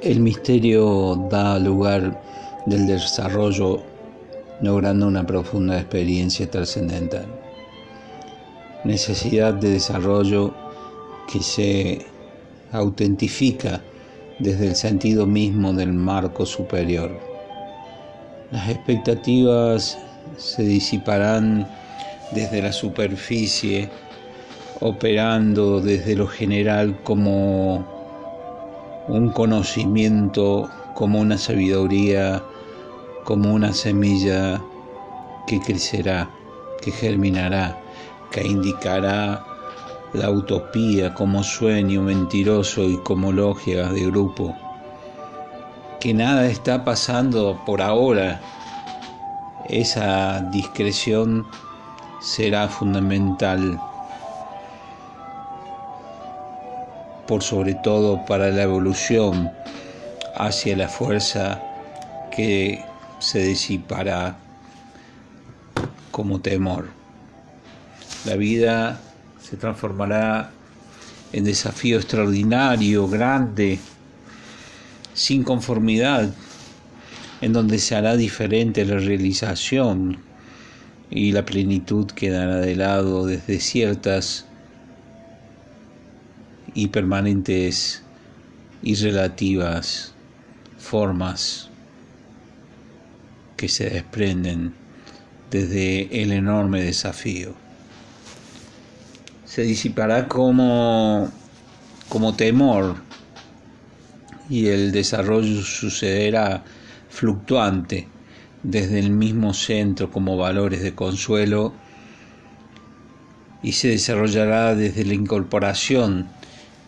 El misterio da lugar del desarrollo logrando una profunda experiencia trascendental. Necesidad de desarrollo que se autentifica desde el sentido mismo del marco superior. Las expectativas se disiparán desde la superficie, operando desde lo general como un conocimiento como una sabiduría, como una semilla que crecerá, que germinará, que indicará la utopía como sueño mentiroso y como logia de grupo. Que nada está pasando por ahora. Esa discreción será fundamental por sobre todo para la evolución hacia la fuerza que se disipará como temor. La vida se transformará en desafío extraordinario, grande, sin conformidad, en donde se hará diferente la realización y la plenitud quedará de lado desde ciertas y permanentes y relativas formas que se desprenden desde el enorme desafío. Se disipará como, como temor y el desarrollo sucederá fluctuante desde el mismo centro como valores de consuelo y se desarrollará desde la incorporación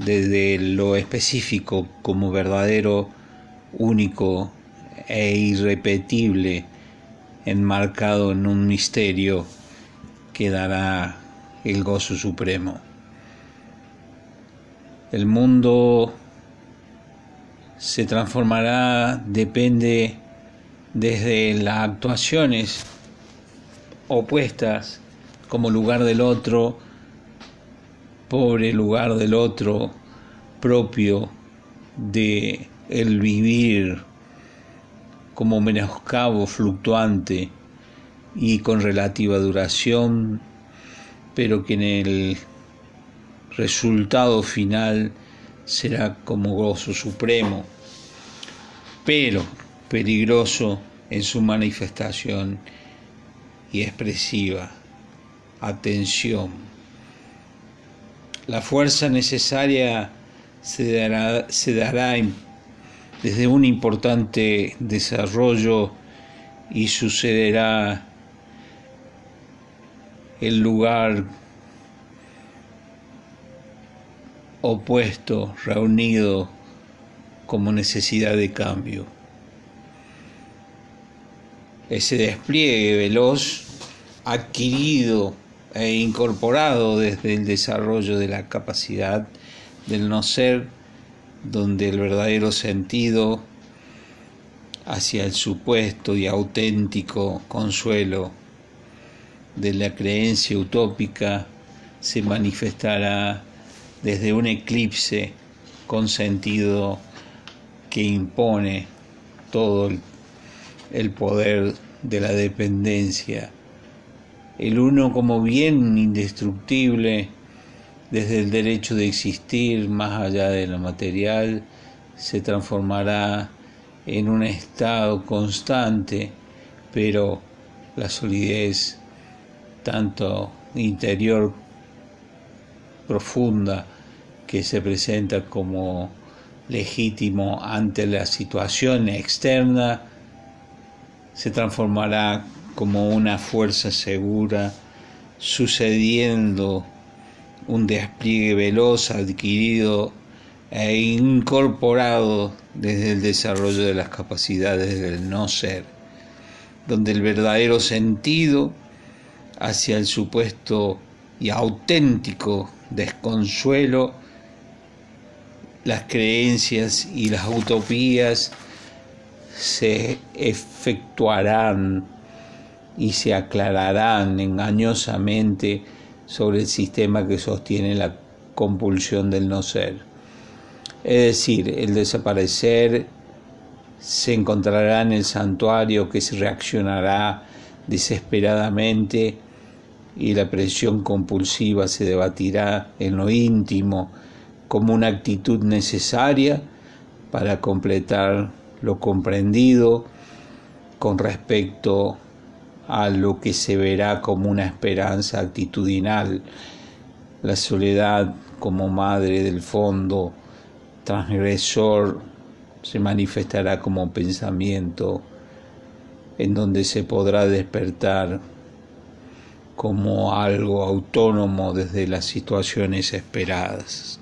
desde lo específico como verdadero, único e irrepetible, enmarcado en un misterio que dará el gozo supremo. El mundo se transformará, depende desde las actuaciones opuestas como lugar del otro, pobre lugar del otro propio de el vivir como menoscabo fluctuante y con relativa duración, pero que en el resultado final será como gozo supremo, pero peligroso en su manifestación y expresiva. Atención la fuerza necesaria se dará, desde un importante desarrollo y sucederá el lugar opuesto, reunido como necesidad de cambio. Ese despliegue veloz adquirido e incorporado desde el desarrollo de la capacidad del no ser, donde el verdadero sentido hacia el supuesto y auténtico consuelo de la creencia utópica se manifestará desde un eclipse con sentido que impone todo el, poder de la dependencia el uno como bien indestructible desde el derecho de existir más allá de lo material, se transformará en un estado constante, pero la solidez tanto interior profunda que se presenta como legítimo ante la situación externa se transformará como una fuerza segura, sucediendo un despliegue veloz adquirido e incorporado desde el desarrollo de las capacidades del no ser, donde el verdadero sentido hacia el supuesto y auténtico desconsuelo, las creencias y las utopías se efectuarán y se aclararán engañosamente sobre el sistema que sostiene la compulsión del no ser. Es decir, el desaparecer se encontrará en el santuario que se reaccionará desesperadamente y la presión compulsiva se debatirá en lo íntimo como una actitud necesaria para completar lo comprendido con respecto a lo que se verá como una esperanza actitudinal, la soledad como madre del fondo transgresor se manifestará como pensamiento en donde se podrá despertar como algo autónomo desde las situaciones esperadas.